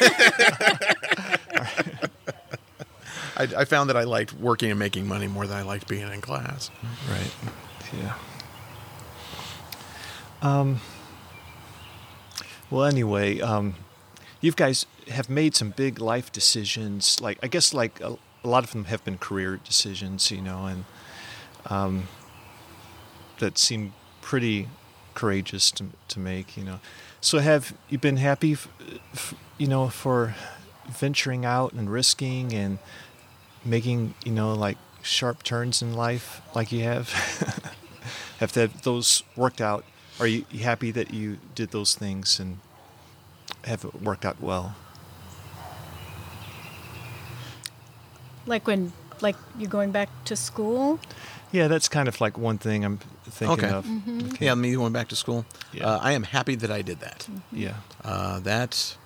I, I found that I liked working and making money more than I liked being in class. Right. Yeah. Um. Well, anyway, um, you guys have made some big life decisions. Like I guess, like a, a lot of them have been career decisions, you know, and um, that seem pretty courageous to to make, you know. So, have you been happy, f- f- you know, for venturing out and risking and making you know like sharp turns in life like you have have that those worked out are you you happy that you did those things and have it worked out well like when like you're going back to school yeah that's kind of like one thing i'm thinking Okay. of okay. Yeah, me going back to school. Yeah. Uh, I am happy that I did that. yeah Uh, that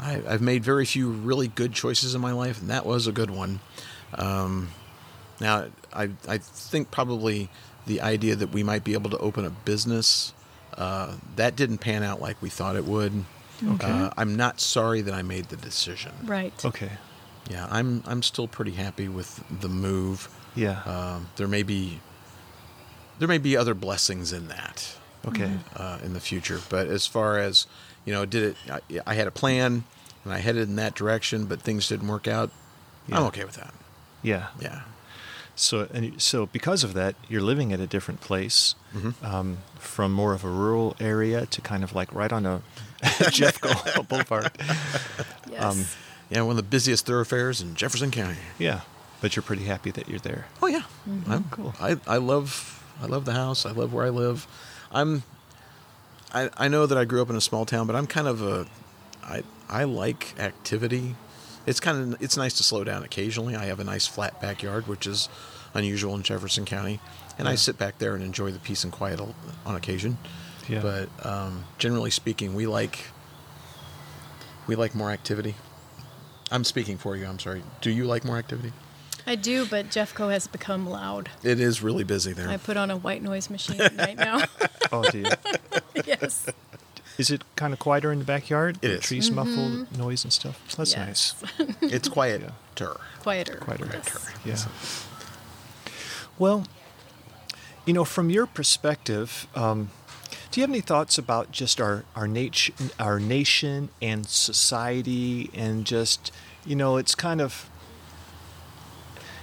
I, I've made very few really good choices in my life, and that was a good one. Um, now, I I think probably the idea that we might be able to open a business uh, that didn't pan out like we thought it would. Okay. Uh, I'm not sorry that I made the decision. right okay Yeah, I'm I'm still pretty happy with the move. yeah Um, there may be there may be other blessings in that okay uh, in the future. But as far as you know, did it? I, I had a plan and I headed in that direction, but things didn't work out. I'm okay with that. yeah Yeah. So and so because of that you're living at a different place Mhm. um, from more of a rural area to kind of like right on a Jeffco Boulevard yes um, Yeah, one of the busiest thoroughfares in Jefferson County. Yeah. but you're pretty happy that you're there. Oh yeah, I'm Cool. I, I love I love the house. I love where I live. I'm I I know that I grew up in a small town, but I'm kind of a I I like activity. It's kind of it's nice to slow down occasionally. I have a nice flat backyard, which is unusual in Jefferson County, and I sit back there and enjoy the peace and quiet on on occasion. Yeah. But um, generally speaking, we like we like more activity. I'm speaking for you. I'm sorry. Do you like more activity? I do, but Jeffco has become loud. It is really busy there. I put on a white noise machine right now. Oh, do you? yes. Is it kind of quieter in the backyard? It The is. Trees muffle noise and stuff. That's Mm-hmm. Yes. nice. It's quieter. Quieter. Quieter. Yes. Yeah. Well, you know, from your perspective, um, do you have any thoughts about just our our nation, our nation and society, and just you know, it's kind of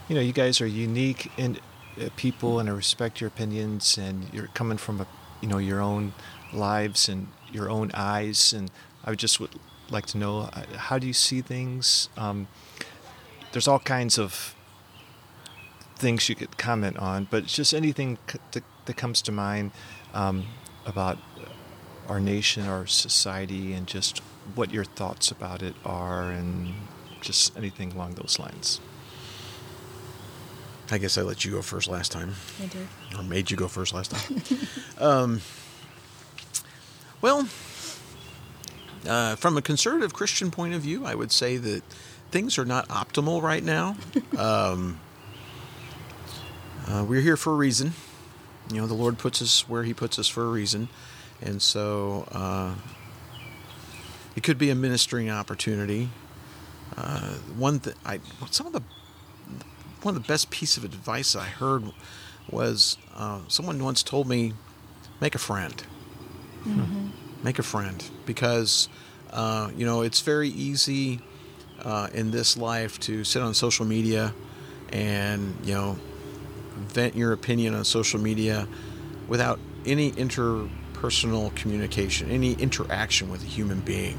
you know, you guys are unique in uh, people, and I respect your opinions, and you're coming from a you know your own lives and your own eyes, and I would just would like to know uh, how do you see things. Um, there's all kinds of things you could comment on, but it's just anything c- that, that comes to mind um, about our nation, our society, and just what your thoughts about it are, and just anything along those lines. I guess I let you go first last time, I did. or made you go first last time. um, well, uh, from a conservative Christian point of view, I would say that things are not optimal right now. um, uh, we're here for a reason. You know, the Lord puts us where He puts us for a reason, and so uh, it could be a ministering opportunity. Uh, one that I some of the one of the best piece of advice I heard was uh, someone once told me, make a friend. Make a friend because uh, you know it's very easy uh, in this life to sit on social media and you know vent your opinion on social media without any interpersonal communication, any interaction with a human being,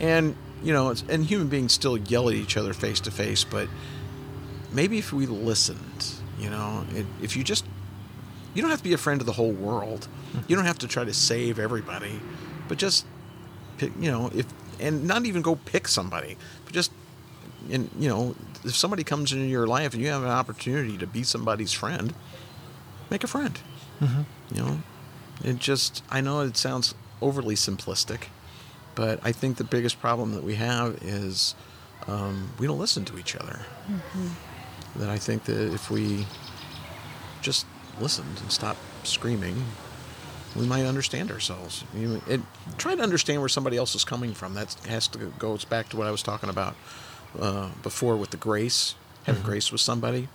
and you know, and human beings still yell at each other face to face, but maybe if we listened, you know, it, if you just, you don't have to be a friend of the whole world. You don't have to try to save everybody, but just, pick, you know, if and not even go pick somebody, but just, and you know, if somebody comes into your life and you have an opportunity to be somebody's friend, make a friend. You know, it just, I know it sounds overly simplistic, but I think the biggest problem that we have is um, we don't listen to each other. That I think that if we just listened and stopped screaming, we might understand ourselves. You it, try to understand where somebody else is coming from. That has to goes back to what I was talking about uh, before with the grace, having grace with somebody.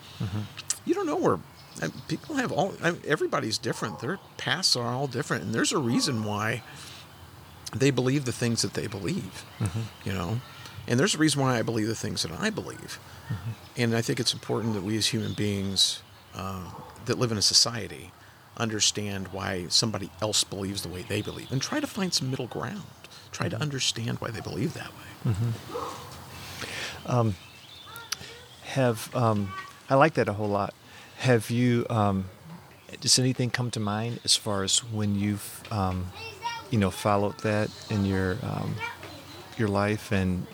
You don't know where people have all. I mean, everybody's different. Their paths are all different, and there's a reason why they believe the things that they believe. You know, and there's a reason why I believe the things that I believe. And I think it's important that we as human beings uh, that live in a society understand why somebody else believes the way they believe and try to find some middle ground. Try to understand why they believe that way. Have um, I like that a whole lot? Have you? Um, does anything come to mind as far as when you've, um, you know, followed that in your um, your life and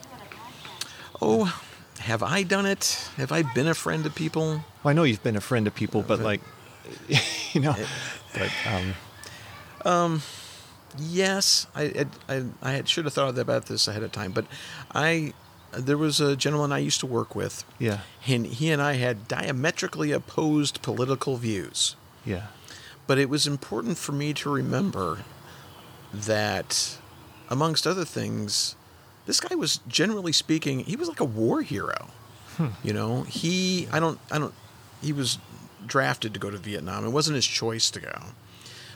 Oh, have I done it? Have I been a friend to people? Well, I know you've been a friend to people, but like, you know, but um, Yes, I, I, I should have thought about this ahead of time, but I there was a gentleman I used to work with, yeah, and he and I had diametrically opposed political views. yeah, But it was important for me to remember that, amongst other things, this guy was generally speaking, he was like a war hero. You know, he, I don't, I don't, he was drafted to go to Vietnam. It wasn't his choice to go.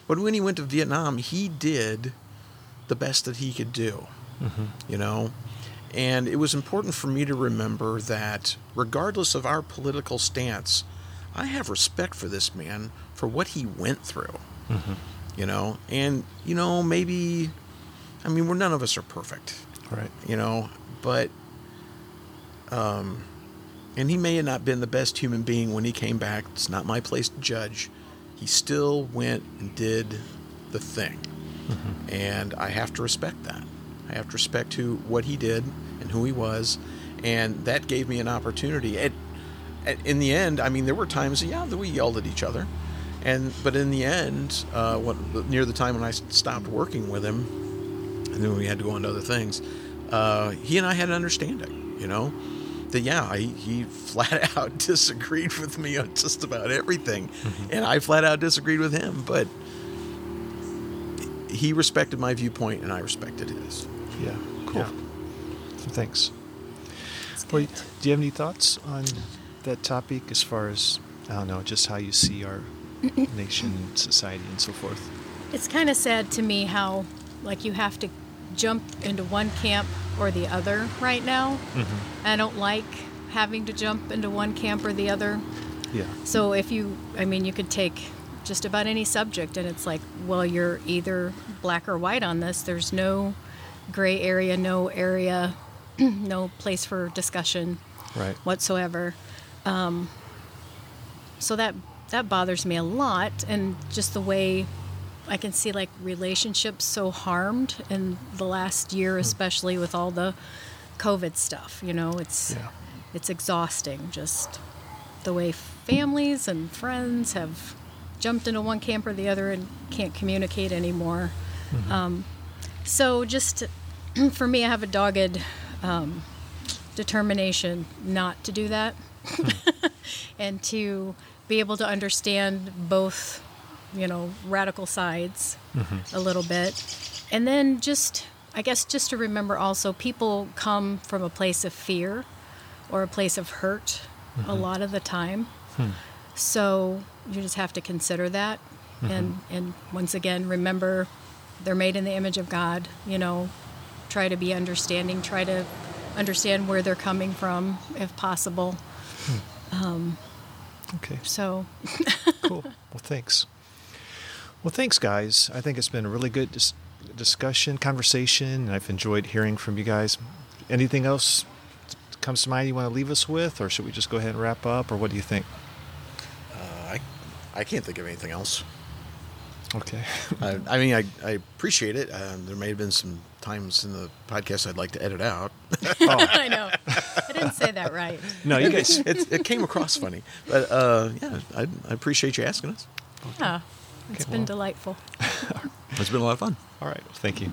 But when he went to Vietnam, he did the best that he could do. You know, and it was important for me to remember that regardless of our political stance, I have respect for this man for what he went through. You know, and you know maybe, I mean, we're none of us are perfect. right, You know, but um, And he may have not been the best human being when he came back. It's not my place to judge. He still went and did the thing. And I have to respect that. I have to respect who what he did and who he was. And that gave me an opportunity. It, in the end, I mean, there were times, yeah, that we yelled at each other, and but in the end, uh, what, near the time when I stopped working with him, and then we had to go on to other things, uh, he and I had an understanding, you know, that yeah, I, he flat out disagreed with me on just about everything, mm-hmm. and I flat out disagreed with him, but he respected my viewpoint and I respected his. Yeah, cool. Yeah. Thanks. Well, do you have any thoughts on that topic as far as, I don't know, just how you see our nation, society, and so forth? It's kind of sad to me how, like, you have to jump into one camp or the other right now. I don't like having to jump into one camp or the other. Yeah. So if you, I mean, you could take just about any subject and it's like, well, you're either black or white on this. There's no gray area, no area, no place for discussion Right. whatsoever. Um, so that that bothers me a lot, and just the way I can see like relationships so harmed in the last year, especially with all the COVID stuff. You know, it's Yeah. it's exhausting. Just the way families and friends have jumped into one camp or the other and can't communicate anymore. Um, so just for me, I have a dogged um, determination not to do that and to be able to understand both you know radical sides mm-hmm. a little bit. And then just i guess just to remember also people come from a place of fear or a place of hurt a mm-hmm. lot of the time. Hmm. So you just have to consider that and mm-hmm. and once again remember they're made in the image of god you know try to be understanding try to understand where they're coming from if possible. Hmm. Um, okay. so cool. Well, thanks. Well, thanks, guys. I think it's been a really good dis- discussion, conversation, and I've enjoyed hearing from you guys. Anything else comes to mind you want to leave us with, or should we just go ahead and wrap up, or what do you think? Uh, I, I can't think of anything else. Okay. I, I mean, I, I appreciate it. Um, there may have been some times in the podcast I'd like to edit out. oh, i know i didn't say that right no, you guys. it, it came across funny, but uh, yeah, I, I appreciate you asking us. yeah it's Okay, been well. delightful It's been a lot of fun. All right. Thank you.